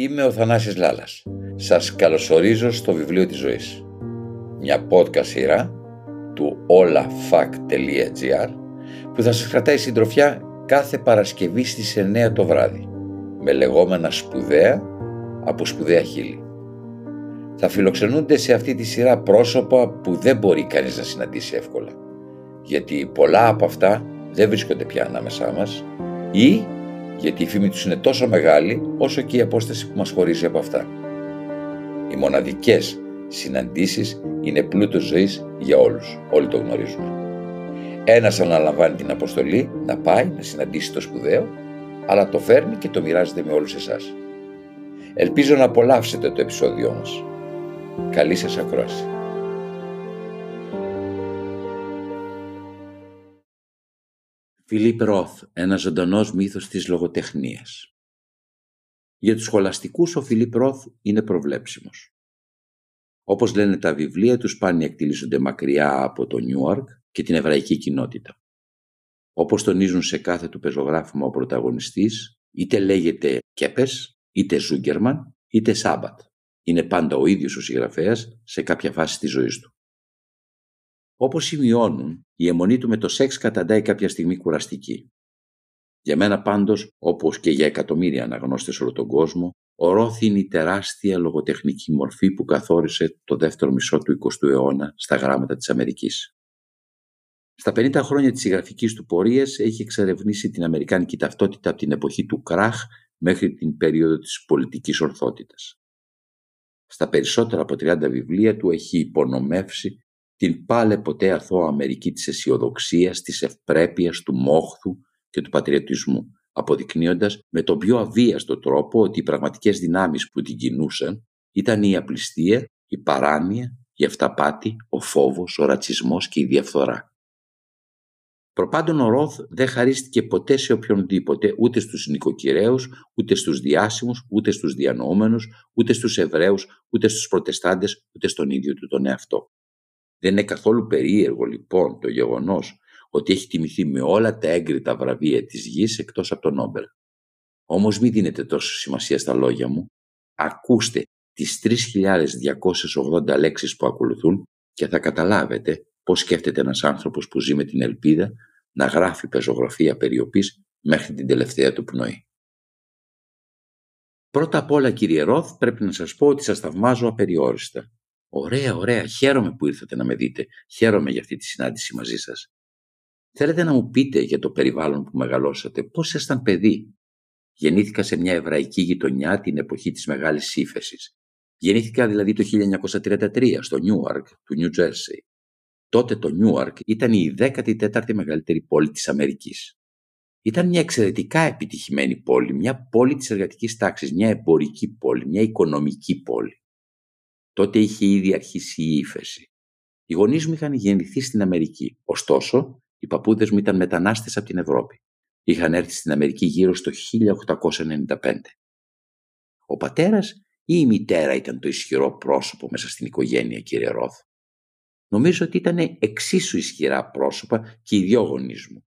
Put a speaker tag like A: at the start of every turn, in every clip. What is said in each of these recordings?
A: Είμαι ο Θανάσης Λάλας. Σας καλωσορίζω στο βιβλίο της ζωής. Μια podcast σειρά του olafac.gr που θα σας κρατάει συντροφιά κάθε Παρασκευή στις 9 το βράδυ με λεγόμενα σπουδαία από σπουδαία χείλη. Θα φιλοξενούνται σε αυτή τη σειρά πρόσωπα που δεν μπορεί κανείς να συναντήσει εύκολα γιατί πολλά από αυτά δεν βρίσκονται πια ανάμεσά μας ή γιατί η φήμη τους είναι τόσο μεγάλη όσο και η απόσταση που μας χωρίζει από αυτά. Οι μοναδικές συναντήσεις είναι πλούτος ζωής για όλους, όλοι το γνωρίζουμε. Ένας αναλαμβάνει την αποστολή να πάει να συναντήσει το σπουδαίο, αλλά το φέρνει και το μοιράζεται με όλους εσάς. Ελπίζω να απολαύσετε το επεισόδιό μας. Καλή σας ακρόαση. Φιλίπ Ρόθ, ένα ζωντανός μύθος της λογοτεχνίας. Για τους σχολαστικούς ο Φιλίπ Ρόθ είναι προβλέψιμος. Όπως λένε τα βιβλία τους σπάνια εκτιλήσονται μακριά από το Νιούαρκ και την εβραϊκή κοινότητα. Όπως τονίζουν σε κάθε του πεζογράφημα ο πρωταγωνιστής, είτε λέγεται Κέπες, είτε Ζούγκερμαν, είτε Σάμπατ. Είναι πάντα ο ίδιος ο συγγραφέας σε κάποια φάση της ζωής του. Όπως σημειώνουν, η αιμονή του με το σεξ καταντάει κάποια στιγμή κουραστική. Για μένα πάντως, όπως και για εκατομμύρια αναγνώστες όλο τον κόσμο, ο Ρόθ είναι η τεράστια λογοτεχνική μορφή που καθόρισε το δεύτερο μισό του 20ου αιώνα στα γράμματα της Αμερικής. Στα 50 χρόνια της συγγραφικής του πορείας έχει εξερευνήσει την Αμερικάνικη ταυτότητα από την εποχή του Κράχ μέχρι την περίοδο της πολιτικής ορθότητας. Στα περισσότερα από 30 βιβλία του έχει υπονομεύσει την πάλε ποτέ αθώα Αμερική της αισιοδοξίας, της ευπρέπειας, του μόχθου και του πατριωτισμού, αποδεικνύοντας με τον πιο αβίαστο τρόπο ότι οι πραγματικές δυνάμεις που την κινούσαν ήταν η απληστία, η παράνοια, η αυταπάτη, ο φόβος, ο ρατσισμός και η διαφθορά. Προπάντων ο Ρόθ δεν χαρίστηκε ποτέ σε οποιονδήποτε, ούτε στους νοικοκυρέους, ούτε στους διάσημους, ούτε στους διανοούμενους, ούτε στους Εβραίους, ούτε στους Προτεστάντες, ούτε στον ίδιο του τον εαυτό. Δεν είναι καθόλου περίεργο λοιπόν το γεγονός ότι έχει τιμηθεί με όλα τα έγκριτα βραβεία της γης εκτός από τον Νόμπελ. Όμως μην δίνετε τόσο σημασία στα λόγια μου. Ακούστε τις 3.280 λέξεις που ακολουθούν και θα καταλάβετε πώς σκέφτεται ένας άνθρωπος που ζει με την ελπίδα να γράφει πεζογραφία περιοπής μέχρι την τελευταία του πνοή. Πρώτα απ' όλα κύριε Ρόθ πρέπει να σας πω ότι σας θαυμάζω απεριόριστα. Ωραία, ωραία. Χαίρομαι που ήρθατε να με δείτε. Χαίρομαι για αυτή τη συνάντηση μαζί σας. Θέλετε να μου πείτε για το περιβάλλον που μεγαλώσατε. Πώς ήσασταν παιδί; Γεννήθηκα σε μια εβραϊκή γειτονιά την εποχή της μεγάλης ύφεσης. Γεννήθηκα δηλαδή το 1933 στο Νιούαρκ του Νιου Τζέρσεϊ. Τότε το Νιούαρκ ήταν η 14η μεγαλύτερη πόλη της Αμερικής. Ήταν μια εξαιρετικά επιτυχημένη πόλη, μια πόλη της εργατικής τάξης, μια εμπορική πόλη, μια οικονομική πόλη. Τότε είχε ήδη αρχίσει η ύφεση. Οι γονείς μου είχαν γεννηθεί στην Αμερική. Ωστόσο, οι παππούδες μου ήταν μετανάστες από την Ευρώπη. Είχαν έρθει στην Αμερική γύρω στο 1895. Ο πατέρας ή η μητέρα ήταν το ισχυρό πρόσωπο μέσα στην οικογένεια, κύριε Ρόθ. Νομίζω ότι ήταν εξίσου ισχυρά πρόσωπα και οι δυο γονείς μου.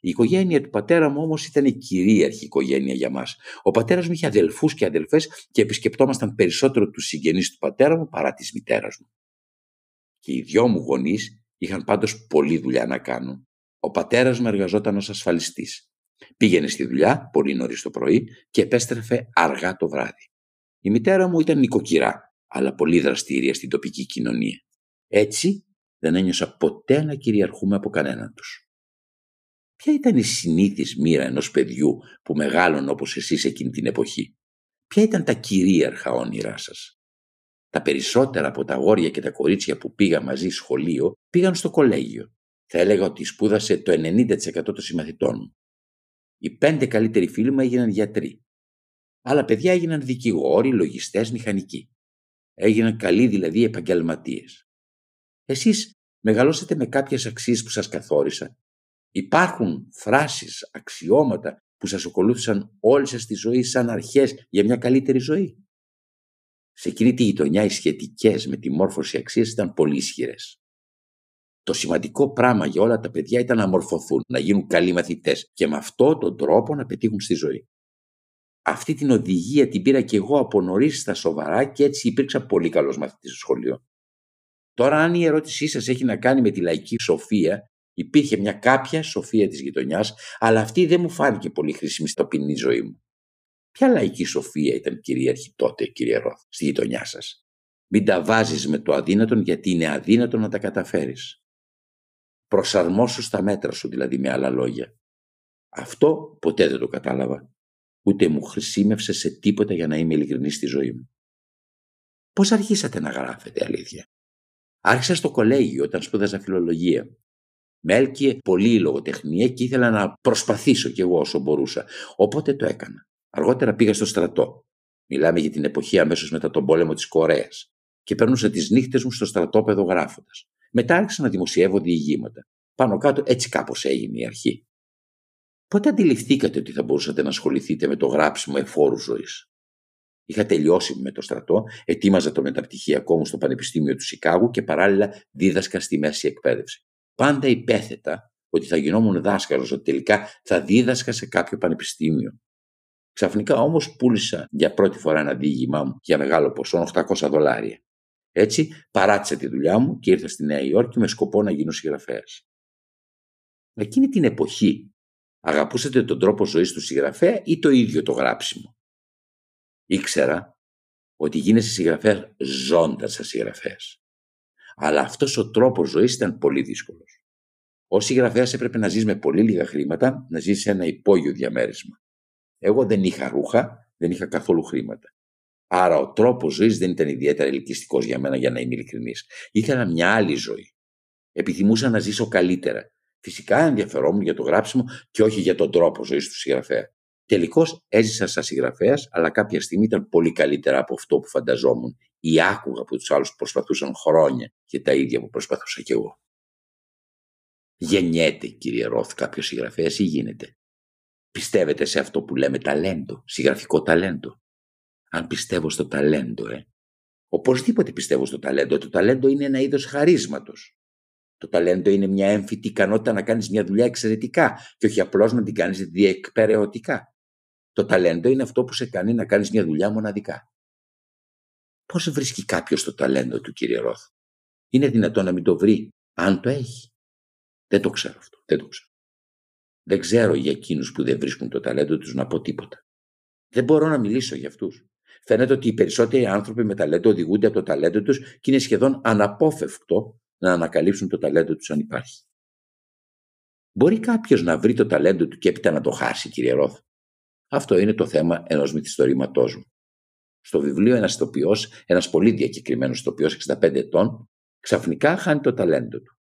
A: Η οικογένεια του πατέρα μου όμως ήταν η κυρίαρχη οικογένεια για μας. Ο πατέρας μου είχε αδελφούς και αδελφές και επισκεπτόμασταν περισσότερο τους συγγενείς του πατέρα μου παρά της μητέρας μου. Και οι δυο μου γονείς είχαν πάντως πολλή δουλειά να κάνουν. Ο πατέρας μου εργαζόταν ως ασφαλιστής. Πήγαινε στη δουλειά πολύ νωρίς το πρωί και επέστρεφε αργά το βράδυ. Η μητέρα μου ήταν νοικοκυρά, αλλά πολύ δραστήρια στην τοπική κοινωνία. Έτσι δεν ένιωσα ποτέ να κυριαρχούμε από κανέναν τους. Ποια ήταν η συνήθις μοίρα ενός παιδιού που μεγάλωνε όπως εσείς εκείνη την εποχή; Ποια ήταν τα κυρίαρχα όνειρά σας; Τα περισσότερα από τα αγόρια και τα κορίτσια που πήγα μαζί σχολείο πήγαν στο κολέγιο. Θα έλεγα ότι σπούδασε το 90% των συμμαθητών μου. Οι πέντε καλύτεροι φίλοι μου έγιναν γιατροί. Άλλα παιδιά έγιναν δικηγόροι, λογιστές, μηχανικοί. Έγιναν καλοί δηλαδή επαγγελματίες. Εσείς μεγαλώσατε με κάποιες αξίες που σας καθόρισαν; Υπάρχουν φράσεις, αξιώματα που σας ακολούθησαν όλη σας τη ζωή σαν αρχές για μια καλύτερη ζωή; Σε εκείνη τη γειτονιά οι σχετικές με τη μόρφωση αξίες ήταν πολύ ισχυρές. Το σημαντικό πράγμα για όλα τα παιδιά ήταν να μορφωθούν, να γίνουν καλοί μαθητές και με αυτόν τον τρόπο να πετύχουν στη ζωή. Αυτή την οδηγία την πήρα και εγώ από νωρίς στα σοβαρά και έτσι υπήρξα πολύ καλός μαθητής στο σχολείο. Τώρα, αν η ερώτησή σας έχει να κάνει με τη λαϊκή σοφία, υπήρχε μια κάποια σοφία της γειτονιάς, αλλά αυτή δεν μου φάνηκε πολύ χρήσιμη στο ποινή ζωή μου. Ποια λαϊκή σοφία ήταν κυρίαρχη τότε, κύριε Ρόθ, στη γειτονιά σας; Μην τα βάζεις με το αδύνατον γιατί είναι αδύνατο να τα καταφέρεις. Προσαρμόσου στα μέτρα σου, δηλαδή με άλλα λόγια. Αυτό ποτέ δεν το κατάλαβα. Ούτε μου χρησιμεύσε σε τίποτα για να είμαι ειλικρινής στη ζωή μου. Πώς αρχίσατε να γράφετε, αλήθεια; Άρχισα στο κολέγιο όταν σπούδαζα φιλολογία. Με έλκυε πολύ η λογοτεχνία και ήθελα να προσπαθήσω κι εγώ όσο μπορούσα. Οπότε το έκανα. Αργότερα πήγα στο στρατό. Μιλάμε για την εποχή αμέσως μετά τον πόλεμο της Κορέας. Και περνούσα τις νύχτες μου στο στρατόπεδο γράφοντας. Μετά άρχισα να δημοσιεύω διηγήματα. Πάνω κάτω έτσι κάπως έγινε η αρχή. Πότε αντιληφθήκατε ότι θα μπορούσατε να ασχοληθείτε με το γράψιμο εφόρου ζωής; Είχα τελειώσει με το στρατό, ετοίμαζα το μεταπτυχιακό μου στο Πανεπιστήμιο του Σικάγου και παράλληλα δίδασκα στη μέση εκπαίδευση. Πάντα υπέθετα ότι θα γινόμουν δάσκαλος, ότι τελικά θα δίδασκα σε κάποιο πανεπιστήμιο. Ξαφνικά όμως πούλησα για πρώτη φορά ένα δίγημά μου για μεγάλο ποσό, 800 δολάρια. Έτσι παράτησα τη δουλειά μου και ήρθα στη Νέα Υόρκη με σκοπό να γίνω συγγραφέας. Εκείνη την εποχή αγαπούσατε τον τρόπο ζωής του συγγραφέα ή το ίδιο το γράψιμο; Ήξερα ότι γίνεσαι συγγραφέας ζώντας σαν συγγραφέας. Αλλά αυτός ο τρόπος ζωής ήταν πολύ δύσκολος. Ω συγγραφέας έπρεπε να ζεις με πολύ λίγα χρήματα, να ζεις σε ένα υπόγειο διαμέρισμα. Εγώ δεν είχα ρούχα, δεν είχα καθόλου χρήματα. Άρα ο τρόπος ζωής δεν ήταν ιδιαίτερα ελκυστικός για μένα, για να είμαι ειλικρινής. Ήθελα μια άλλη ζωή. Επιθυμούσα να ζήσω καλύτερα. Φυσικά ενδιαφερόμουν για το γράψιμο και όχι για τον τρόπο ζωής του συγγραφέα. Τελικώς έζησα σαν συγγραφέας, αλλά κάποια στιγμή ήταν πολύ καλύτερα από αυτό που φανταζόμουν ή άκουγα από τους άλλους που προσπαθούσαν χρόνια και τα ίδια που προσπαθούσα κι εγώ. Γεννιέται, κύριε Ρόθ, κάποιος συγγραφέας ή γίνεται; Πιστεύετε σε αυτό που λέμε ταλέντο, συγγραφικό ταλέντο; Αν πιστεύω στο ταλέντο, ε. Οπωσδήποτε πιστεύω στο ταλέντο. Το ταλέντο είναι ένα είδος χαρίσματος. Το ταλέντο είναι μια έμφυτη ικανότητα να κάνεις μια δουλειά εξαιρετικά και όχι απλώς να την κάνεις διεκπαιρεωτικά. Το ταλέντο είναι αυτό που σε κάνει να κάνεις μια δουλειά μοναδικά. Πώς βρίσκει κάποιος το ταλέντο του, κύριε Ρόθ; Είναι δυνατόν να μην το βρει, αν το έχει; Δεν το ξέρω αυτό. Δεν το ξέρω. Δεν ξέρω για εκείνους που δεν βρίσκουν το ταλέντο τους να πω τίποτα. Δεν μπορώ να μιλήσω για αυτούς. Φαίνεται ότι οι περισσότεροι άνθρωποι με ταλέντο οδηγούνται από το ταλέντο τους και είναι σχεδόν αναπόφευκτο να ανακαλύψουν το ταλέντο τους αν υπάρχει. Μπορεί κάποιος να βρει το ταλέντο του και έπειτα να το χάσει, κύριε Ρόθ; Αυτό είναι το θέμα ενός μυθιστορήματός μου. Στο βιβλίο ένας ηθοποιός, ένας πολύ διακεκριμένος ηθοποιός 65 ετών, ξαφνικά χάνει το ταλέντο του.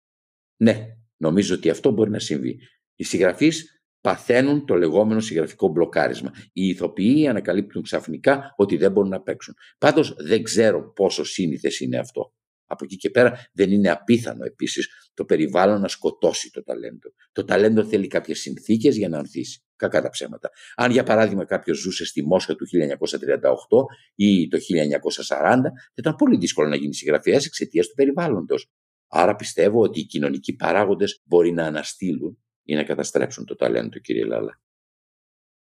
A: Ναι, νομίζω ότι αυτό μπορεί να συμβεί. Οι συγγραφείς παθαίνουν το λεγόμενο συγγραφικό μπλοκάρισμα. Οι ηθοποιοί ανακαλύπτουν ξαφνικά ότι δεν μπορούν να παίξουν. Πάντως δεν ξέρω πόσο σύνηθες είναι αυτό. Από εκεί και πέρα δεν είναι απίθανο επίσης το περιβάλλον να σκοτώσει το ταλέντο. Το ταλέντο θέλει κάποιες συνθήκες για να ανθίσει. Κακά τα ψέματα. Αν για παράδειγμα κάποιος ζούσε στη Μόσχα του 1938 ή το 1940, θα ήταν πολύ δύσκολο να γίνει συγγραφέας εξαιτίας του περιβάλλοντος. Άρα πιστεύω ότι οι κοινωνικοί παράγοντες μπορεί να αναστείλουν ή να καταστρέψουν το ταλέντο, κύριε Λάλα.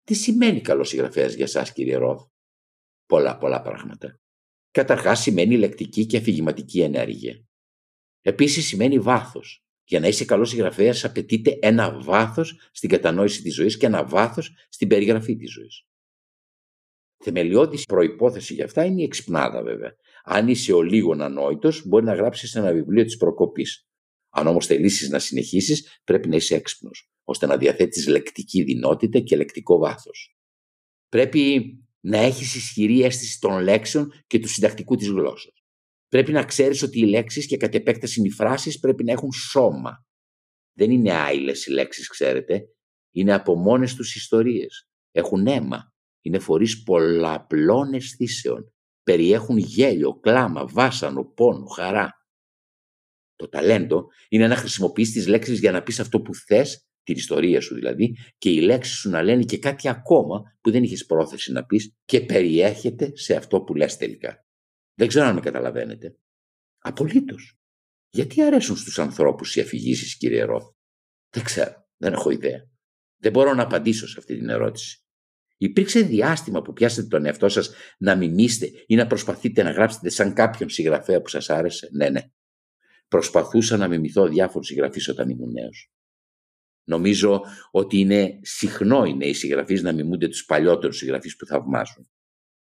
A: Τι σημαίνει καλός συγγραφέας για εσά, κύριε Ρόθ. Πολλά, πολλά πράγματα. Καταρχάς σημαίνει λεκτική και αφηγηματική ενέργεια. Επίσης σημαίνει βάθος. Για να είσαι καλός συγγραφέας, απαιτείται ένα βάθος στην κατανόηση της ζωής και ένα βάθος στην περιγραφή της ζωής. Θεμελιώδης προπόθεση για αυτά είναι η εξυπνάδα, βέβαια. Αν είσαι ο λίγο ανόητος, μπορεί να γράψεις ένα βιβλίο της προκοπής. Αν όμως θελήσεις να συνεχίσεις, πρέπει να είσαι έξυπνος, ώστε να διαθέτεις λεκτική δυνότητα και λεκτικό βάθος. Πρέπει να έχεις ισχυρή αίσθηση των λέξεων και του συντακτικού της γλώσσας. Πρέπει να ξέρεις ότι οι λέξεις και κατ' επέκταση οι φράσεις πρέπει να έχουν σώμα. Δεν είναι άειλες οι λέξεις, ξέρετε. Είναι από μόνες τους ιστορίες. Έχουν αίμα. Είναι φορείς πολλαπλών αισθήσεων. Περιέχουν γέλιο, κλάμα, βάσανο, πόνο, χαρά. Το ταλέντο είναι να χρησιμοποιείς τις λέξεις για να πεις αυτό που θες, την ιστορία σου δηλαδή, και οι λέξεις σου να λένε και κάτι ακόμα που δεν είχες πρόθεση να πεις και περιέχεται σε αυτό που λες τελικά. Δεν ξέρω αν με καταλαβαίνετε. Απολύτως. Γιατί αρέσουν στους ανθρώπους οι αφηγήσεις, κύριε Ρόθ; Δεν ξέρω. Δεν έχω ιδέα. Δεν μπορώ να απαντήσω σε αυτή την ερώτηση. Υπήρξε διάστημα που πιάσετε τον εαυτό σας να μιμήσετε ή να προσπαθείτε να γράψετε σαν κάποιον συγγραφέα που σας άρεσε; Ναι, ναι. Προσπαθούσα να μιμηθώ διάφορους συγγραφείς όταν ήμουν νέος. Νομίζω ότι είναι συχνό οι νέοι συγγραφείς να μιμούνται τους παλιότερους συγγραφείς που θαυμάζουν.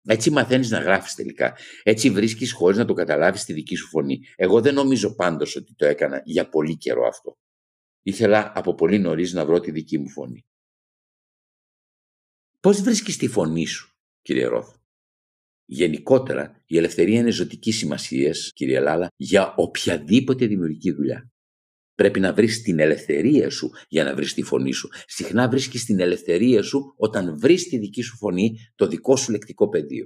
A: Έτσι μαθαίνεις να γράφεις τελικά. Έτσι βρίσκεις χωρίς να το καταλάβεις τη δική σου φωνή. Εγώ δεν νομίζω πάντως ότι το έκανα για πολύ καιρό αυτό. Ήθελα από πολύ νωρίς να βρω τη δική μου φωνή. Πώς βρίσκεις τη φωνή σου, κύριε Ρόθ; Γενικότερα, η ελευθερία είναι ζωτικής σημασίας, κύριε Λάλα, για οποιαδήποτε δημιουργική δουλειά. Πρέπει να βρεις την ελευθερία σου για να βρεις τη φωνή σου. Συχνά βρίσκεις την ελευθερία σου όταν βρεις τη δική σου φωνή, το δικό σου λεκτικό πεδίο.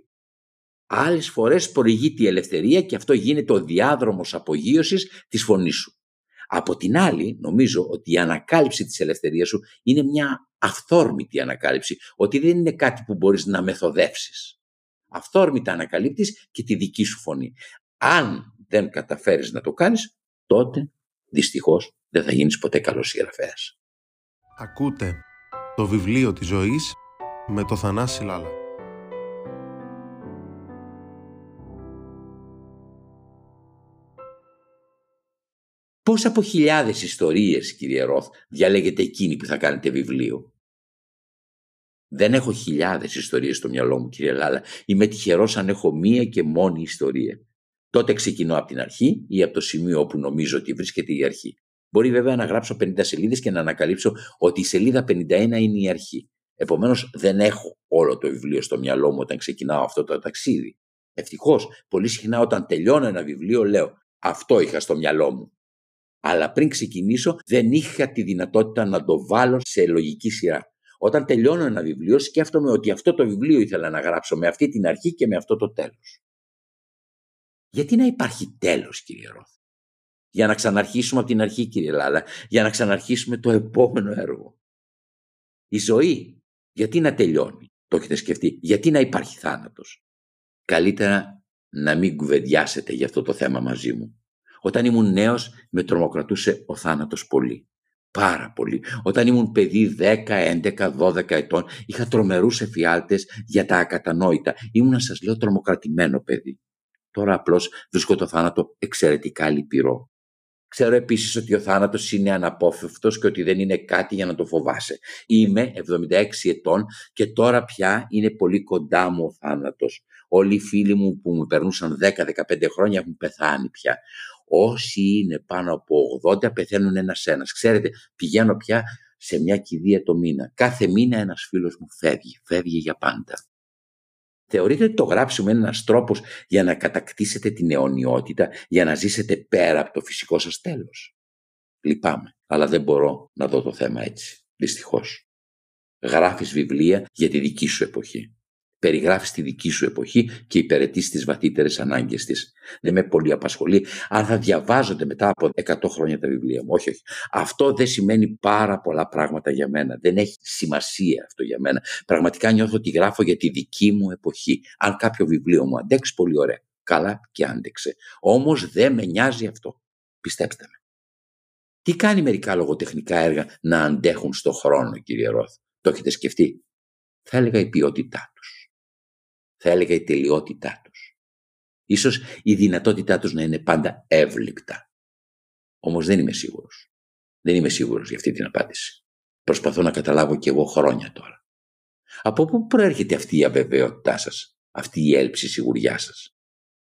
A: Άλλες φορές προηγείται η ελευθερία και αυτό γίνεται ο διάδρομος απογείωσης της φωνής σου. Από την άλλη, νομίζω ότι η ανακάλυψη της ελευθερίας σου είναι μια αυθόρμητη ανακάλυψη, ότι δεν είναι κάτι που μπορείς να μεθοδεύσεις. Αυθόρμητα ανακαλύπτεις και τη δική σου φωνή. Αν δεν καταφέρεις να το κάνεις, τότε δυστυχώς δεν θα γίνεις ποτέ καλός συγγραφέας.
B: Ακούτε το βιβλίο της ζωής με το Θανάση Λάλα.
A: Πώς από χιλιάδες ιστορίες, κύριε Ρόθ, διαλέγετε εκείνη που θα κάνετε βιβλίο; Δεν έχω χιλιάδες ιστορίες στο μυαλό μου, κύριε Λάλα. Είμαι τυχερός αν έχω μία και μόνη ιστορία. Τότε ξεκινώ από την αρχή ή από το σημείο όπου νομίζω ότι βρίσκεται η αρχή. Μπορεί βέβαια να γράψω 50 σελίδες και να ανακαλύψω ότι η σελίδα 51 είναι η αρχή. Επομένως, δεν έχω όλο το βιβλίο στο μυαλό μου όταν ξεκινάω αυτό το ταξίδι. Ευτυχώς, πολύ συχνά όταν τελειώνω ένα βιβλίο λέω αυτό είχα στο μυαλό μου. Αλλά πριν ξεκινήσω δεν είχα τη δυνατότητα να το βάλω σε λογική σειρά. Όταν τελειώνω ένα βιβλίο σκέφτομαι ότι αυτό το βιβλίο ήθελα να γράψω με αυτή την αρχή και με αυτό το τέλος. Γιατί να υπάρχει τέλος κύριε Ρόθ; Για να ξαναρχίσουμε από την αρχή κύριε Λάλα. Για να ξαναρχίσουμε το επόμενο έργο. Η ζωή γιατί να τελειώνει; Το έχετε σκεφτεί. Γιατί να υπάρχει θάνατος; Καλύτερα να μην κουβεντιάσετε για αυτό το θέμα μαζί μου. Όταν ήμουν νέος με τρομοκρατούσε ο θάνατος πολύ. Πάρα πολύ. Όταν ήμουν παιδί 10, 11, 12 ετών είχα τρομερούς εφιάλτες για τα ακατανόητα. Ήμουν να σας λέω τρομοκρατημένο παιδί. Τώρα απλώς βρίσκω το θάνατο εξαιρετικά λυπηρό. Ξέρω επίσης ότι ο θάνατος είναι αναπόφευκτος και ότι δεν είναι κάτι για να το φοβάσαι. Είμαι 76 ετών και τώρα πια είναι πολύ κοντά μου ο θάνατος. Όλοι οι φίλοι μου που μου περνούσαν 10-15 χρόνια έχουν πεθάνει πια. Όσοι είναι πάνω από 80 πεθαίνουν ένας-ένας. Ξέρετε, πηγαίνω πια σε μια κηδεία το μήνα. Κάθε μήνα ένας φίλος μου φεύγει, φεύγει για πάντα. Θεωρείτε ότι το γράψιμο είναι ένας τρόπος για να κατακτήσετε την αιωνιότητα, για να ζήσετε πέρα από το φυσικό σας τέλος; Λυπάμαι, αλλά δεν μπορώ να δω το θέμα έτσι, δυστυχώς. Γράφεις βιβλία για τη δική σου εποχή περιγράφεις τη δική σου εποχή και υπηρετείς τις βαθύτερες ανάγκες της. Δεν με πολύ απασχολεί αν θα διαβάζονται μετά από 100 χρόνια τα βιβλία μου. Όχι, όχι. Αυτό δεν σημαίνει πάρα πολλά πράγματα για μένα. Δεν έχει σημασία αυτό για μένα. Πραγματικά νιώθω ότι γράφω για τη δική μου εποχή. Αν κάποιο βιβλίο μου αντέξει, πολύ ωραία. Καλά και άντεξε. Όμως δεν με νοιάζει αυτό. Πιστέψτε με. Τι κάνει μερικά λογοτεχνικά έργα να αντέχουν στο χρόνο, κύριε Ρόθ; Το έχετε σκεφτεί; Θα έλεγα η ποιότητά τους θα έλεγα η τελειότητά τους. Ίσως η δυνατότητά τους να είναι πάντα εύληπτα. Όμως δεν είμαι σίγουρος. Δεν είμαι σίγουρος για αυτή την απάντηση. Προσπαθώ να καταλάβω κι εγώ χρόνια τώρα. Από πού προέρχεται αυτή η αβεβαιότητά σας, αυτή η έλλειψη σιγουριά σας;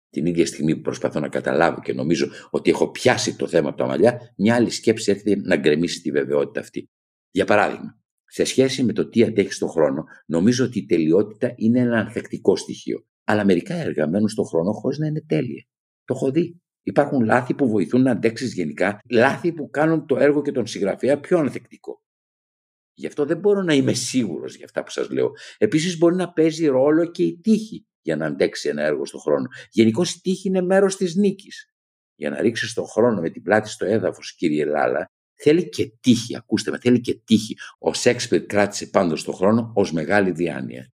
A: Την ίδια στιγμή που προσπαθώ να καταλάβω και νομίζω ότι έχω πιάσει το θέμα από τα μαλλιά, μια άλλη σκέψη έρχεται να γκρεμίσει τη βεβαιότητα αυτή. Για παράδειγμα, σε σχέση με το τι αντέχει στον χρόνο, νομίζω ότι η τελειότητα είναι ένα ανθεκτικό στοιχείο. Αλλά μερικά έργα μένουν στον χρόνο χωρίς να είναι τέλεια. Το έχω δει. Υπάρχουν λάθη που βοηθούν να αντέξεις γενικά, λάθη που κάνουν το έργο και τον συγγραφέα πιο ανθεκτικό. Γι' αυτό δεν μπορώ να είμαι σίγουρος για αυτά που σας λέω. Επίσης, μπορεί να παίζει ρόλο και η τύχη για να αντέξει ένα έργο στον χρόνο. Γενικώς η τύχη είναι μέρος της νίκης. Για να ρίξεις τον χρόνο με την πλάτη στο έδαφος, κύριε Λάλα, Θέλει και τύχη, ακούστε με, θέλει και τύχη. Ο Σέξπιρ κράτησε πάντως στον χρόνο ως μεγάλη διάνοια.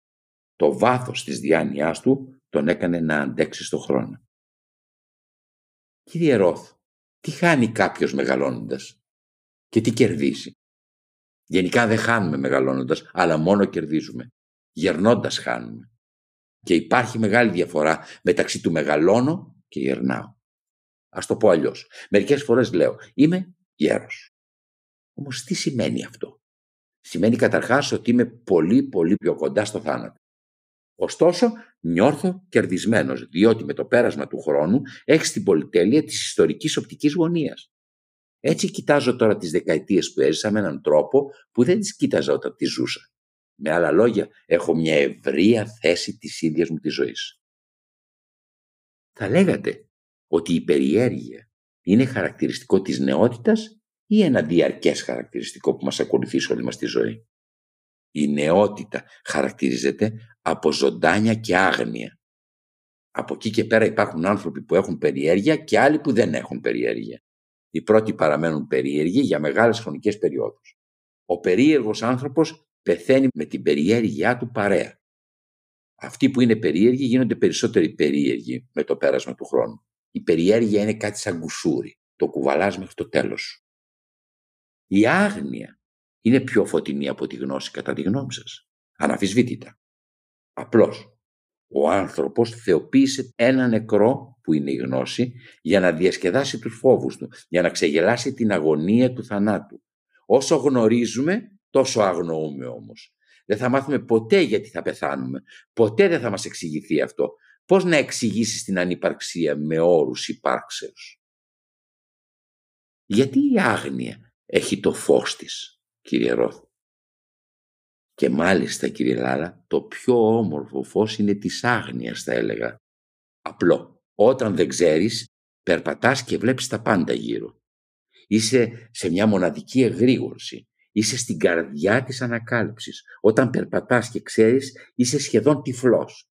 A: Το βάθος της διάνοιάς του τον έκανε να αντέξει στον χρόνο. Κύριε Ρόθ, τι χάνει κάποιος μεγαλώνοντας και τι κερδίζει; Γενικά δεν χάνουμε μεγαλώνοντας, αλλά μόνο κερδίζουμε. Γερνώντας χάνουμε. Και υπάρχει μεγάλη διαφορά μεταξύ του μεγαλώνω και γερνάω. Ας το πω αλλιώς. Μερικές φορές λέω είμαι γέρος. Όμως τι σημαίνει αυτό; Σημαίνει καταρχάς ότι είμαι πολύ πολύ πιο κοντά στο θάνατο. Ωστόσο, νιώθω κερδισμένος, διότι με το πέρασμα του χρόνου έχεις την πολυτέλεια της ιστορικής οπτικής γωνίας. Έτσι κοιτάζω τώρα τις δεκαετίες που έζησα με έναν τρόπο που δεν τις κοίταζα όταν τις ζούσα. Με άλλα λόγια, έχω μια ευρεία θέση της ίδιας μου της ζωής. Θα λέγατε ότι η περιέργεια είναι χαρακτηριστικό της νεότητας ή ένα διαρκές χαρακτηριστικό που μας ακολουθεί σε όλη μας τη ζωή. Η νεότητα χαρακτηρίζεται από ζωντάνια και άγνοια. Από εκεί και πέρα υπάρχουν άνθρωποι που έχουν περιέργεια και άλλοι που δεν έχουν περιέργεια. Οι πρώτοι παραμένουν περίεργοι για μεγάλες χρονικές περιόδους. Ο περίεργος άνθρωπος πεθαίνει με την περιέργειά του παρέα. Αυτοί που είναι περίεργοι γίνονται περισσότεροι περίεργοι με το πέρασμα του χρόνου. Η περιέργεια είναι κάτι σαν κουσούρι. Το κουβαλάς μέχρι το τέλος. Η άγνοια είναι πιο φωτεινή από τη γνώση κατά τη γνώμη σας. Αναφυσβήτητα. Απλώς. Ο άνθρωπος θεοποίησε ένα νεκρό που είναι η γνώση για να διασκεδάσει τους φόβους του, για να ξεγελάσει την αγωνία του θανάτου. Όσο γνωρίζουμε, τόσο αγνοούμε όμως. Δεν θα μάθουμε ποτέ γιατί θα πεθάνουμε. Ποτέ δεν θα μας εξηγηθεί αυτό. Πώς να εξηγήσεις την ανυπαρξία με όρους υπάρξεως; Γιατί η άγνοια έχει το φως της, κύριε Ρόθ. Και μάλιστα, κύριε Λάλα, το πιο όμορφο φως είναι της άγνοιας, θα έλεγα. Απλό. Όταν δεν ξέρεις, περπατάς και βλέπεις τα πάντα γύρω. Είσαι σε μια μοναδική εγρήγορση. Είσαι στην καρδιά της ανακάλυψης. Όταν περπατάς και ξέρεις, είσαι σχεδόν τυφλός.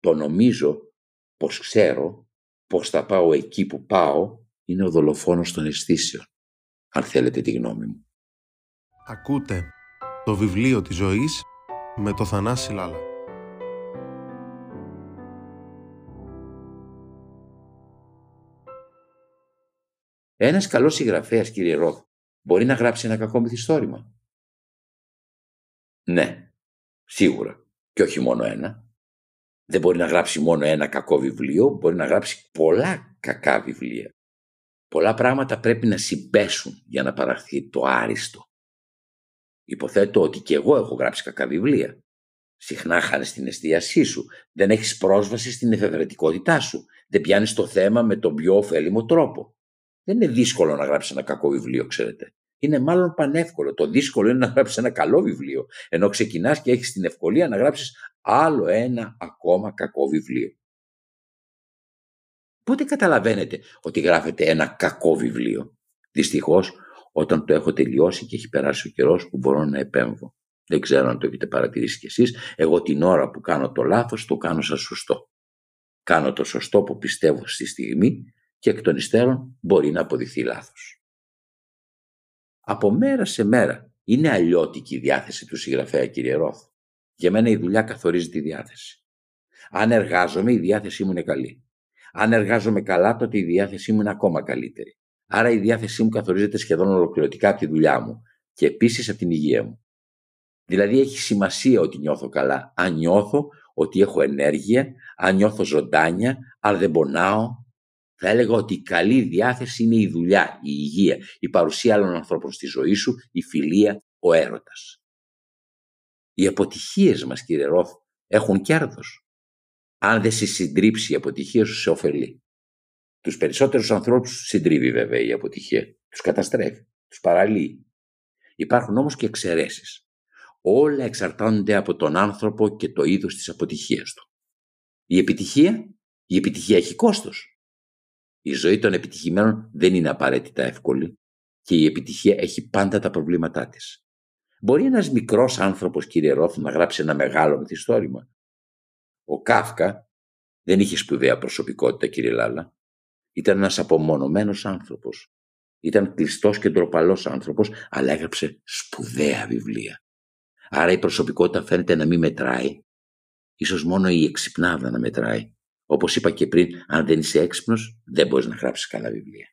A: Το νομίζω πως ξέρω πως θα πάω εκεί που πάω είναι ο δολοφόνος των αισθήσεων αν θέλετε τη γνώμη μου.
B: Ακούτε το βιβλίο της ζωής με το Θανάση Λάλα.
A: Ένας καλός συγγραφέας, κύριε Ρόθ, μπορεί να γράψει ένα κακό μυθιστόρημα; Ναι, σίγουρα. Και όχι μόνο ένα. Δεν μπορεί να γράψει μόνο ένα κακό βιβλίο, μπορεί να γράψει πολλά κακά βιβλία. Πολλά πράγματα πρέπει να συμπέσουν για να παραχθεί το άριστο. Υποθέτω ότι και εγώ έχω γράψει κακά βιβλία. Συχνά χάνεις την εστίασή σου. Δεν έχεις πρόσβαση στην εφευρετικότητά σου. Δεν πιάνεις το θέμα με τον πιο ωφέλιμο τρόπο. Δεν είναι δύσκολο να γράψεις ένα κακό βιβλίο, ξέρετε. Είναι μάλλον πανεύκολο. Το δύσκολο είναι να γράψεις ένα καλό βιβλίο. Ενώ ξεκινάς και έχεις την ευκολία να γράψεις άλλο ένα ακόμα κακό βιβλίο. Πότε καταλαβαίνετε ότι γράφετε ένα κακό βιβλίο; Δυστυχώς, όταν το έχω τελειώσει και έχει περάσει ο καιρός που μπορώ να επέμβω. Δεν ξέρω αν το έχετε παρατηρήσει κι εσείς, εγώ την ώρα που κάνω το λάθος το κάνω σαν σωστό. Κάνω το σωστό που πιστεύω στη στιγμή και εκ των υστέρων μπορεί να αποδειχθεί λάθος. Από μέρα σε μέρα είναι αλλιώτικη η διάθεση του συγγραφέα κύριε Ρόθ. Για μένα η δουλειά καθορίζει τη διάθεση. Αν εργάζομαι η διάθεσή μου είναι καλή. Αν εργάζομαι καλά, τότε η διάθεσή μου είναι ακόμα καλύτερη. Άρα η διάθεσή μου καθορίζεται σχεδόν ολοκληρωτικά από τη δουλειά μου και επίσης από την υγεία μου. Δηλαδή έχει σημασία ότι νιώθω καλά. Αν νιώθω ότι έχω ενέργεια, αν νιώθω ζωντάνια, αν δεν πονάω. Θα έλεγα ότι η καλή διάθεση είναι η δουλειά, η υγεία, η παρουσία άλλων ανθρώπων στη ζωή σου, η φιλία, ο έρωτας. Οι αποτυχίες μας, κύριε Ρόθ, έχουν κέρδος αν δεν σε συντρίψει η αποτυχία σου, σε ωφελεί. Τους περισσότερους ανθρώπους συντρίβει βέβαια η αποτυχία. Τους καταστρέφει, τους παραλύει. Υπάρχουν όμως και εξαιρέσεις. Όλα εξαρτώνται από τον άνθρωπο και το είδος της αποτυχίας του. Η επιτυχία, η επιτυχία έχει κόστος. Η ζωή των επιτυχημένων δεν είναι απαραίτητα εύκολη και η επιτυχία έχει πάντα τα προβλήματά της. Μπορεί ένας μικρός άνθρωπος, κύριε Ρόθ, να γράψει ένα μεγάλο μυθιστόρημα. Ο Κάφκα δεν είχε σπουδαία προσωπικότητα, κύριε Λάλα. Ήταν ένας απομονωμένος άνθρωπος. Ήταν κλειστός και ντροπαλός άνθρωπος, αλλά έγραψε σπουδαία βιβλία. Άρα η προσωπικότητα φαίνεται να μην μετράει. Ίσως μόνο η εξυπνάδα να μετράει. Όπως είπα και πριν, αν δεν είσαι έξυπνος, δεν μπορείς να γράψεις καλά βιβλία.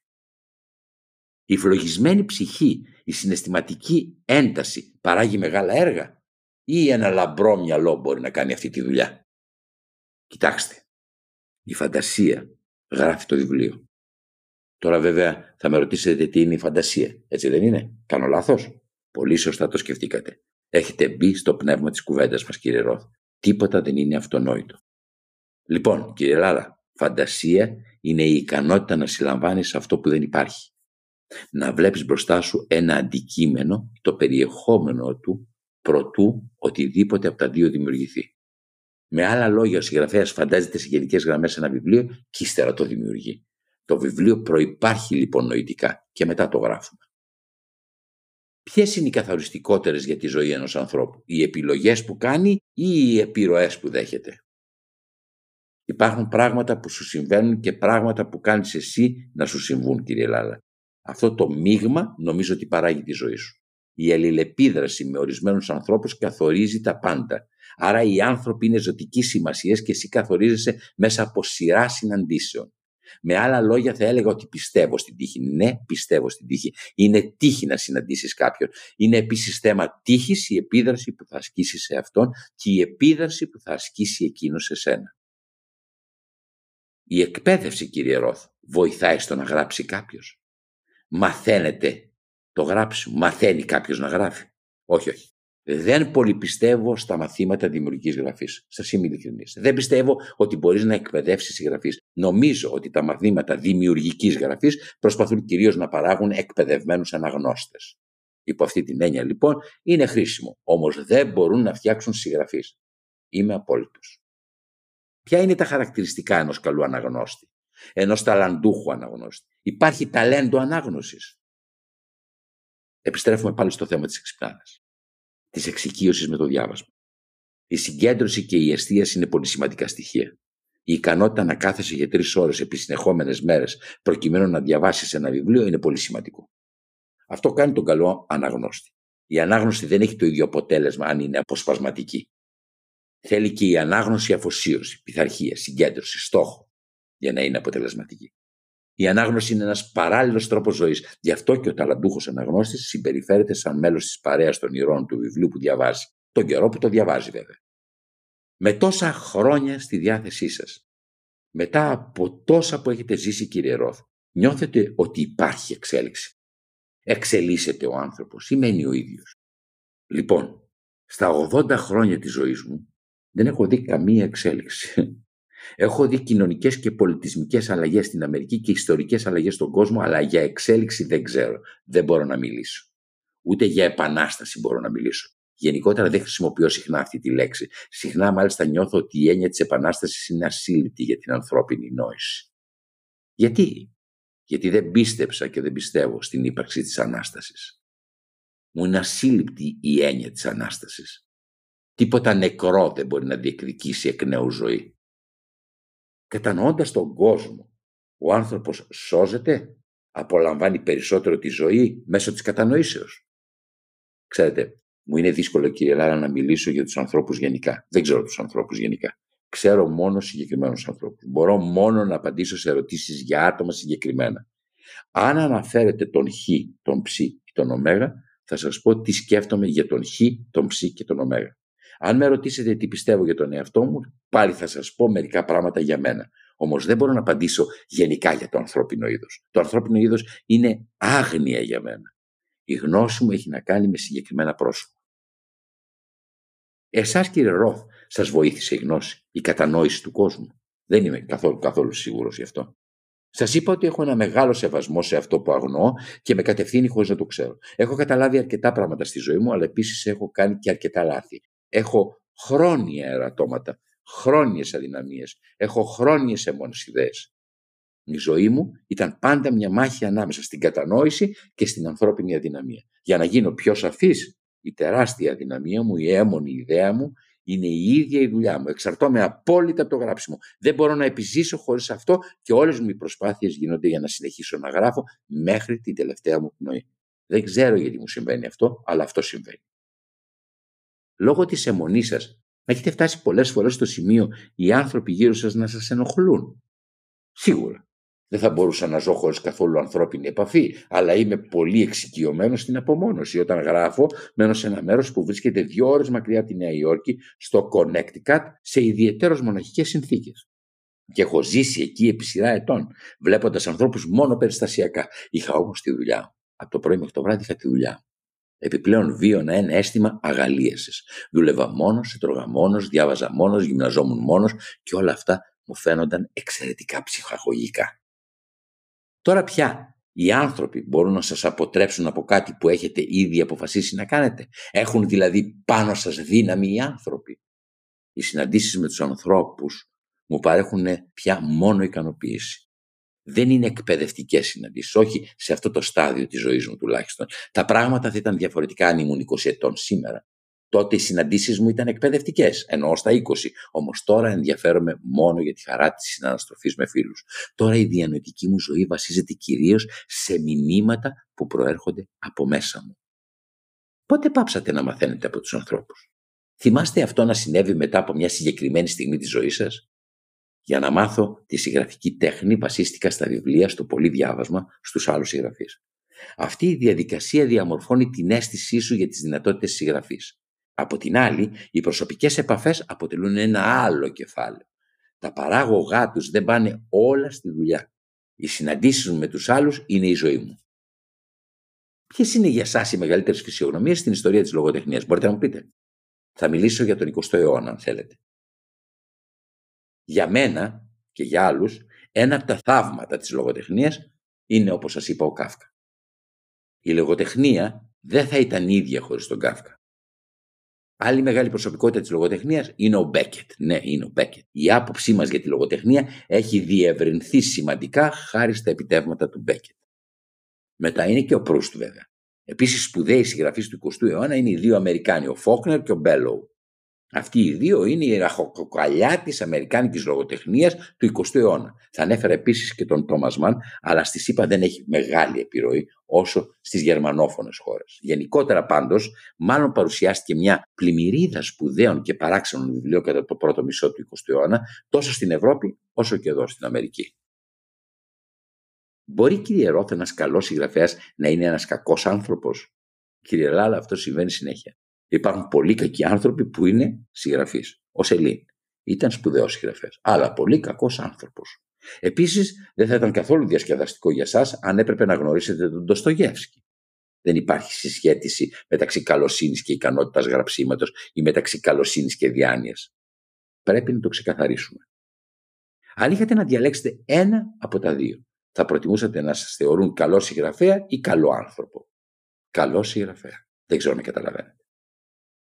A: Η φλογισμένη ψυχή, η συναισθηματική ένταση παράγει μεγάλα έργα. ή ένα λαμπρό μυαλό μπορεί να κάνει αυτή τη δουλειά; Κοιτάξτε, η φαντασία γράφει το βιβλίο. Τώρα βέβαια θα με ρωτήσετε τι είναι η φαντασία. Έτσι δεν είναι; Κάνω λάθος; Πολύ σωστά το σκεφτήκατε. Έχετε μπει στο πνεύμα της κουβέντας μας κύριε Ρόθ. Τίποτα δεν είναι αυτονόητο. Λοιπόν κύριε Λάλα, φαντασία είναι η ικανότητα να συλλαμβάνεις αυτό που δεν υπάρχει. Να βλέπεις μπροστά σου ένα αντικείμενο, το περιεχόμενο του, προτού οτιδήποτε από τα δύο δημιουργηθεί. Με άλλα λόγια, ο συγγραφέας φαντάζεται σε γενικές γραμμές ένα βιβλίο και ύστερα το δημιουργεί. Το βιβλίο προπάρχει λοιπόν νοητικά και μετά το γράφουμε. Ποιες είναι οι καθοριστικότερες για τη ζωή ενός ανθρώπου, οι επιλογές που κάνει ή οι επιρροές που δέχεται; Υπάρχουν πράγματα που σου συμβαίνουν και πράγματα που κάνεις εσύ να σου συμβούν κύριε Λάλα. Αυτό το μείγμα νομίζω ότι παράγει τη ζωή σου. Η αλληλεπίδραση με ορισμένους ανθρώπους καθορίζει τα πάντα. Άρα οι άνθρωποι είναι ζωτικής σημασίας και εσύ καθορίζεσαι μέσα από σειρά συναντήσεων. Με άλλα λόγια θα έλεγα ότι πιστεύω στην τύχη. Ναι, πιστεύω στην τύχη. Είναι τύχη να συναντήσεις κάποιον. Είναι επίσης θέμα τύχης η επίδραση που θα ασκήσεις σε αυτόν και η επίδραση που θα ασκήσει εκείνος σε σένα. Η εκπαίδευση, κύριε Ρόθ, βοηθάει στο να γράψει κάποιος. Μαθαίνετε το γράψιμο. Μαθαίνει κάποιος να γράφει. Όχι, όχι. Δεν πολύ πιστεύω στα μαθήματα δημιουργικής γραφής. Σα είμαι ειλικρινή. Δεν πιστεύω ότι μπορείς να εκπαιδεύσεις συγγραφή. Νομίζω ότι τα μαθήματα δημιουργικής γραφής προσπαθούν κυρίως να παράγουν εκπαιδευμένους αναγνώστες. Υπό αυτή την έννοια λοιπόν είναι χρήσιμο. Όμως δεν μπορούν να φτιάξουν συγγραφείς. Είμαι απόλυτος. Ποια είναι τα χαρακτηριστικά ενός καλού αναγνώστη, ενός ταλαντούχου αναγνώστη; Υπάρχει ταλέντο ανάγνωσης. Επιστρέφουμε πάλι στο θέμα της εξυπνάδας της εξοικείωσης με το διάβασμα. Η συγκέντρωση και η εστίαση είναι πολύ σημαντικά στοιχεία. Η ικανότητα να κάθεσαι για τρεις ώρες επί συνεχόμενες μέρες προκειμένου να διαβάσεις ένα βιβλίο είναι πολύ σημαντικό. Αυτό κάνει τον καλό αναγνώστη. Η ανάγνωση δεν έχει το ίδιο αποτέλεσμα αν είναι αποσπασματική. Θέλει και η ανάγνωση αφοσίωση, πειθαρχία, συγκέντρωση, στόχο για να είναι αποτελεσματική. Η ανάγνωση είναι ένας παράλληλος τρόπος ζωής. Γι' αυτό και ο ταλαντούχος αναγνώστης συμπεριφέρεται σαν μέλος της παρέας των ηρών του βιβλίου που διαβάζει. Τον καιρό που το διαβάζει, βέβαια. Με τόσα χρόνια στη διάθεσή σας, μετά από τόσα που έχετε ζήσει, κύριε Ρόθ, νιώθετε ότι υπάρχει εξέλιξη. Εξελίσσεται ο άνθρωπος ή μένει ο ίδιος. Λοιπόν, στα 80 χρόνια της ζωής μου δεν έχω δει καμία εξέλιξη. Έχω δει κοινωνικές και πολιτισμικές αλλαγές στην Αμερική και ιστορικές αλλαγές στον κόσμο, αλλά για εξέλιξη δεν ξέρω. Δεν μπορώ να μιλήσω. Ούτε για επανάσταση μπορώ να μιλήσω. Γενικότερα δεν χρησιμοποιώ συχνά αυτή τη λέξη. Συχνά μάλιστα νιώθω ότι η έννοια της επανάστασης είναι ασύλληπτη για την ανθρώπινη νόηση. Γιατί; Γιατί δεν πίστεψα και δεν πιστεύω στην ύπαρξη της Ανάστασης. Μου είναι ασύλληπτη η έννοια της Ανάστασης. Τίποτα νεκρό δεν μπορεί να διεκδικήσει εκ νέου ζωή. Κατανοώντας τον κόσμο, ο άνθρωπος σώζεται, απολαμβάνει περισσότερο τη ζωή μέσω της κατανοήσεως. Ξέρετε, μου είναι δύσκολο κύριε Λάρα να μιλήσω για τους ανθρώπους γενικά. Δεν ξέρω τους ανθρώπους γενικά. Ξέρω μόνο συγκεκριμένους ανθρώπους. Μπορώ μόνο να απαντήσω σε ερωτήσεις για άτομα συγκεκριμένα. Αν αναφέρετε τον Χ, τον Ψ και τον Ω, θα σας πω τι σκέφτομαι για τον Χ, τον Ψ και τον Ω. Αν με ρωτήσετε τι πιστεύω για τον εαυτό μου, πάλι θα σας πω μερικά πράγματα για μένα. Όμως δεν μπορώ να απαντήσω γενικά για το ανθρώπινο είδος. Το ανθρώπινο είδος είναι άγνοια για μένα. Η γνώση μου έχει να κάνει με συγκεκριμένα πρόσωπα. Εσάς κύριε Ρόθ, σας βοήθησε η γνώση, η κατανόηση του κόσμου. Δεν είμαι καθόλου, καθόλου σίγουρος γι' αυτό. Σας είπα ότι έχω ένα μεγάλο σεβασμό σε αυτό που αγνοώ και με κατευθύνει χωρίς να το ξέρω. Έχω καταλάβει αρκετά πράγματα στη ζωή μου, αλλά επίσης έχω κάνει και αρκετά λάθη. Έχω χρόνια ερατώματα, χρόνιες αδυναμίες, έχω χρόνιες αιμόνες ιδέες. Η ζωή μου ήταν πάντα μια μάχη ανάμεσα στην κατανόηση και στην ανθρώπινη αδυναμία. Για να γίνω πιο σαφής, η τεράστια αδυναμία μου, η έμονη ιδέα μου, είναι η ίδια η δουλειά μου. Εξαρτώμαι απόλυτα από το γράψιμο. Δεν μπορώ να επιζήσω χωρίς αυτό και όλες μου οι προσπάθειες γίνονται για να συνεχίσω να γράφω μέχρι την τελευταία μου πνοή. Δεν ξέρω γιατί μου συμβαίνει αυτό, αλλά αυτό συμβαίνει λόγω της αιμονής σας, να έχετε φτάσει πολλές φορές στο σημείο οι άνθρωποι γύρω σας να σας ενοχλούν. Σίγουρα. Δεν θα μπορούσα να ζω χωρίς καθόλου ανθρώπινη επαφή, αλλά είμαι πολύ εξοικειωμένος στην απομόνωση. Όταν γράφω, μένω σε ένα μέρος που βρίσκεται δύο ώρες μακριά από τη Νέα Υόρκη, στο Connecticut, σε ιδιαίτερω μοναχικές συνθήκες. Και έχω ζήσει εκεί επί σειρά ετών, βλέποντας ανθρώπους μόνο περιστασιακά. Είχα όμως τη δουλειά. Από το πρωί μέχρι το βράδυ είχα τη δουλειά. Επιπλέον βίωνα ένα αίσθημα αγαλίασης. Δούλευα μόνος, έτρωγα μόνο, διάβαζα μόνος, γυμναζόμουν μόνος και όλα αυτά μου φαίνονταν εξαιρετικά ψυχαγωγικά. Τώρα πια οι άνθρωποι μπορούν να σας αποτρέψουν από κάτι που έχετε ήδη αποφασίσει να κάνετε. Έχουν δηλαδή πάνω σας δύναμη οι άνθρωποι. Οι συναντήσεις με τους ανθρώπους μου παρέχουν πια μόνο ικανοποίηση. Δεν είναι εκπαιδευτικές συναντήσεις, όχι σε αυτό το στάδιο της ζωής μου τουλάχιστον. Τα πράγματα θα ήταν διαφορετικά αν ήμουν 20 ετών σήμερα. Τότε οι συναντήσεις μου ήταν εκπαιδευτικές, ενώ στα 20. Όμως τώρα ενδιαφέρομαι μόνο για τη χαρά της συναναστροφής με φίλους. Τώρα η διανοητική μου ζωή βασίζεται κυρίως σε μηνύματα που προέρχονται από μέσα μου. Πότε πάψατε να μαθαίνετε από τους ανθρώπους; Θυμάστε αυτό να συνέβη μετά από μια συγκεκριμένη στιγμή της ζωής σας; Για να μάθω τη συγγραφική τέχνη βασίστηκα στα βιβλία, στο πολύ διάβασμα, στους άλλους συγγραφείς. Αυτή η διαδικασία διαμορφώνει την αίσθησή σου για τις δυνατότητες συγγραφής. Από την άλλη, οι προσωπικές επαφές αποτελούν ένα άλλο κεφάλαιο. Τα παράγωγά τους δεν πάνε όλα στη δουλειά. Οι συναντήσεις μου με τους άλλους είναι η ζωή μου. Ποιες είναι για εσάς οι μεγαλύτερες φυσιογνωμίες στην ιστορία της λογοτεχνίας, μπορείτε να μου πείτε. Θα μιλήσω για τον 20ο αιώνα, αν θέλετε. Για μένα και για άλλους, ένα από τα θαύματα της λογοτεχνίας είναι, όπως σας είπα, ο Κάφκα. Η λογοτεχνία δεν θα ήταν ίδια χωρίς τον Κάφκα. Άλλη μεγάλη προσωπικότητα της λογοτεχνίας είναι ο Μπέκετ. Ναι, είναι ο Μπέκετ. Η άποψή μας για τη λογοτεχνία έχει διευρυνθεί σημαντικά χάρη στα επιτεύγματα του Μπέκετ. Μετά είναι και ο Προύστ, βέβαια. Επίσης, σπουδαίοι συγγραφείς του 20ου αιώνα είναι οι δύο Αμερικάνοι, ο Φόκνερ και ο Μπέλοου. Αυτοί οι δύο είναι η ραχοκοκαλιά της Αμερικάνικης λογοτεχνίας του 20ου αιώνα. Θα ανέφερα επίσης και τον Τόμα Μαν, αλλά στη ΣΥΠΑ δεν έχει μεγάλη επιρροή όσο στις γερμανόφωνες χώρες. Γενικότερα πάντως, μάλλον παρουσιάστηκε μια πλημμυρίδα σπουδαίων και παράξενων βιβλίων κατά το πρώτο μισό του 20ου αιώνα, τόσο στην Ευρώπη όσο και εδώ στην Αμερική. Μπορεί, κύριε Ρώθ, ένας καλός συγγραφέας να είναι ένας κακός άνθρωπος; Κύριε Λάλα, αυτό συμβαίνει συνέχεια. Υπάρχουν πολλοί κακοί άνθρωποι που είναι συγγραφείς. Ο Σελήν ήταν σπουδαίος συγγραφέας, αλλά πολύ κακός άνθρωπος. Επίσης, δεν θα ήταν καθόλου διασκεδαστικό για εσά αν έπρεπε να γνωρίσετε τον Ντοστογεύσκη. Δεν υπάρχει συσχέτιση μεταξύ καλοσύνης και ικανότητας γραψίματος ή μεταξύ καλοσύνης και διάνοιας. Πρέπει να το ξεκαθαρίσουμε. Αν είχατε να διαλέξετε ένα από τα δύο, θα προτιμούσατε να σας θεωρούν καλό συγγραφέα ή καλό άνθρωπο. Καλό συγγραφέα. Δεν ξέρω αν με καταλαβαίνετε.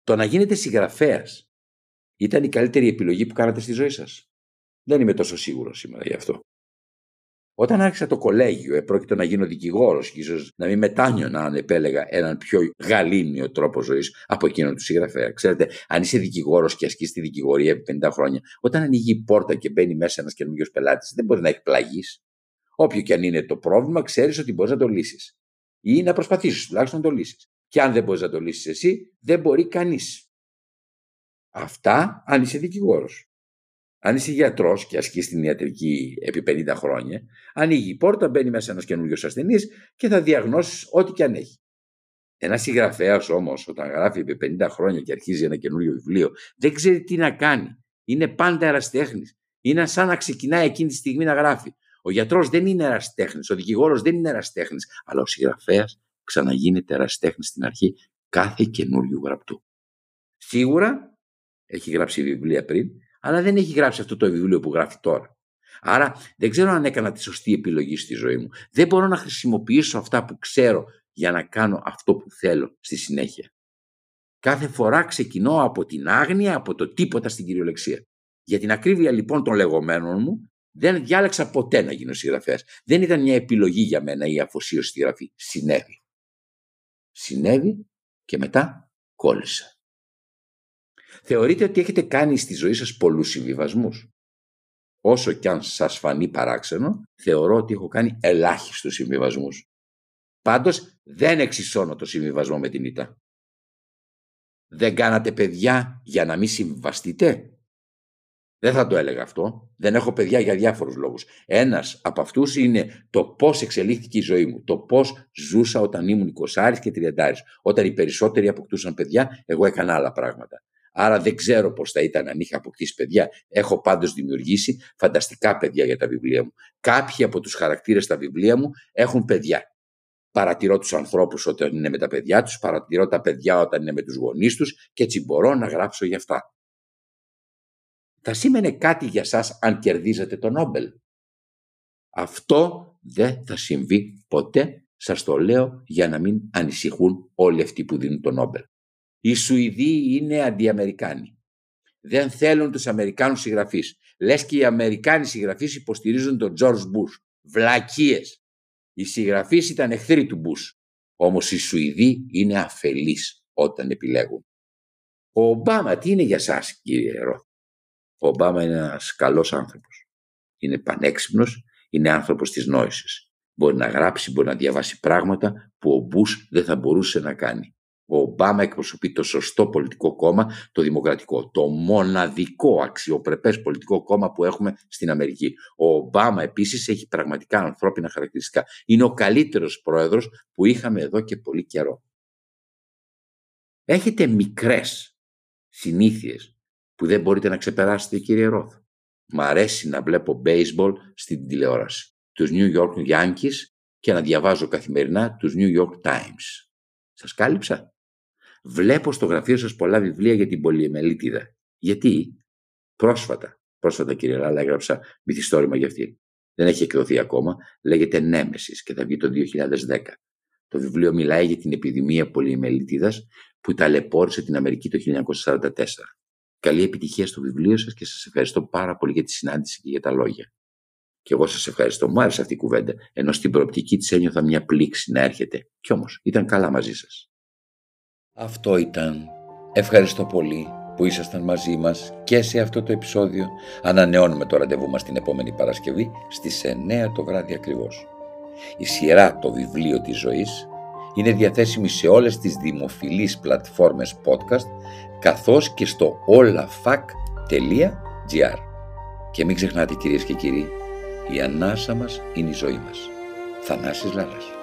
A: Το να γίνετε συγγραφέας ήταν η καλύτερη επιλογή που κάνατε στη ζωή σας. Δεν είμαι τόσο σίγουρος σήμερα γι' αυτό. Όταν άρχισα το κολέγιο, επρόκειτο να γίνω δικηγόρος και ίσως να μην μετάνιωνα αν επέλεγα έναν πιο γαλήνιο τρόπο ζωής από εκείνον του συγγραφέα. Ξέρετε, αν είσαι δικηγόρος και ασκείς τη δικηγορία επί 50 χρόνια, όταν ανοίγει η πόρτα και μπαίνει μέσα ένας καινούριο πελάτης, δεν μπορεί να εκπλαγείς. Όποιο και αν είναι το πρόβλημα, ξέρεις ότι μπορείς να το λύσεις. Ή να προσπαθήσεις τουλάχιστον να το λύσεις. Και αν δεν μπορείς να το λύσεις εσύ, δεν μπορεί κανείς. Αυτά αν είσαι δικηγόρος. Αν είσαι γιατρός και ασκείς την ιατρική επί 50 χρόνια, ανοίγει η πόρτα, μπαίνει μέσα ένας καινούριο ασθενής και θα διαγνώσεις ό,τι και αν έχει. Ένας συγγραφέας όμως, όταν γράφει επί 50 χρόνια και αρχίζει ένα καινούριο βιβλίο, δεν ξέρει τι να κάνει. Είναι πάντα εραστέχνης. Είναι σαν να ξεκινάει εκείνη τη στιγμή να γράφει. Ο γιατρός δεν είναι εραστέχνης, ο δικηγόρος δεν είναι εραστέχνης, αλλά ο συγγραφέας ξαναγίνεται εραστέχνη στην αρχή κάθε καινούριου γραπτού. Σίγουρα έχει γράψει βιβλία πριν, αλλά δεν έχει γράψει αυτό το βιβλίο που γράφει τώρα. Άρα δεν ξέρω αν έκανα τη σωστή επιλογή στη ζωή μου. Δεν μπορώ να χρησιμοποιήσω αυτά που ξέρω για να κάνω αυτό που θέλω στη συνέχεια. Κάθε φορά ξεκινώ από την άγνοια, από το τίποτα στην κυριολεξία. Για την ακρίβεια λοιπόν των λεγόμενων μου, δεν διάλεξα ποτέ να γίνω συγγραφέας. Δεν ήταν μια επιλογή για μένα η αφοσίωση στη γραφή. Συνέβη. Συνέβη και μετά κόλλησα. Θεωρείτε ότι έχετε κάνει στη ζωή σας πολλούς συμβιβασμούς; Όσο κι αν σας φανεί παράξενο, θεωρώ ότι έχω κάνει ελάχιστους συμβιβασμούς. Πάντως δεν εξισώνω το συμβιβασμό με την ήττα. Δεν κάνατε παιδιά για να μην συμβαστείτε; Δεν θα το έλεγα αυτό. Δεν έχω παιδιά για διάφορους λόγους. Ένας από αυτούς είναι το πώς εξελίχθηκε η ζωή μου. Το πώς ζούσα όταν ήμουν 20 και 30. Όταν οι περισσότεροι αποκτούσαν παιδιά, εγώ έκανα άλλα πράγματα. Άρα δεν ξέρω πώς θα ήταν αν είχα αποκτήσει παιδιά. Έχω πάντως δημιουργήσει φανταστικά παιδιά για τα βιβλία μου. Κάποιοι από τους χαρακτήρες στα βιβλία μου έχουν παιδιά. Παρατηρώ τους ανθρώπους όταν είναι με τα παιδιά τους, παρατηρώ τα παιδιά όταν είναι με τους γονείς τους και έτσι μπορώ να γράψω για αυτά. Θα σήμαινε κάτι για σας αν κερδίζετε το Νόμπελ. Αυτό δεν θα συμβεί ποτέ, σας το λέω για να μην ανησυχούν όλοι αυτοί που δίνουν το Νόμπελ. Οι Σουηδοί είναι αντιαμερικάνοι. Δεν θέλουν τους Αμερικάνους συγγραφείς. Λες και οι Αμερικάνοι συγγραφείς υποστηρίζουν τον George Bush. Βλακίες. Οι συγγραφείς ήταν εχθροί του Bush. Όμως οι Σουηδοί είναι αφελείς όταν επιλέγουν. Ο Ομπάμα τι είναι για σας κύριε Ρόθ; Ο Ομπάμα είναι ένας καλός άνθρωπος. Είναι πανέξυπνος, είναι άνθρωπος της νόησης. Μπορεί να γράψει, μπορεί να διαβάσει πράγματα που ο Μπούς δεν θα μπορούσε να κάνει. Ο Ομπάμα εκπροσωπεί το σωστό πολιτικό κόμμα, το δημοκρατικό, το μοναδικό αξιοπρεπές πολιτικό κόμμα που έχουμε στην Αμερική. Ο Ομπάμα επίσης έχει πραγματικά ανθρώπινα χαρακτηριστικά. Είναι ο καλύτερος πρόεδρος που είχαμε εδώ και πολύ καιρό. Έχετε μικρές συνήθειες που δεν μπορείτε να ξεπεράσετε κύριε Ρόθ. Μ' αρέσει να βλέπω baseball στην τηλεόραση. Τους New York Yankees και να διαβάζω καθημερινά τους New York Times. Σας κάλυψα. Βλέπω στο γραφείο σας πολλά βιβλία για την πολυεμελίτιδα. Γιατί; Πρόσφατα, πρόσφατα κύριε Λάλα, έγραψα μυθιστόρημα για αυτή. Δεν έχει εκδοθεί ακόμα. Λέγεται Νέμεσης και θα βγει το 2010. Το βιβλίο μιλάει για την επιδημία πολυεμελίτιδας που ταλαιπώρησε την Αμερική το 1944. Καλή επιτυχία στο βιβλίο σας και σας ευχαριστώ πάρα πολύ για τη συνάντηση και για τα λόγια. Και εγώ σας ευχαριστώ. Μου άρεσε αυτή η κουβέντα. Ενώ στην προοπτική της ένιωθα μια πλήξη να έρχεται. Κι όμως ήταν καλά μαζί σας. Αυτό ήταν. Ευχαριστώ πολύ που ήσασταν μαζί μας και σε αυτό το επεισόδιο. Ανανεώνουμε το ραντεβού μας την επόμενη Παρασκευή στις 9 το βράδυ ακριβώς. Η σειρά «Το βιβλίο της ζωής» είναι διαθέσιμη σε όλες τις δημοφιλείς πλατφόρμες podcast καθώς και στο olafac.gr Και μην ξεχνάτε κυρίες και κύριοι, η ανάσα μας είναι η ζωή μας. Θανάσης Λάλας.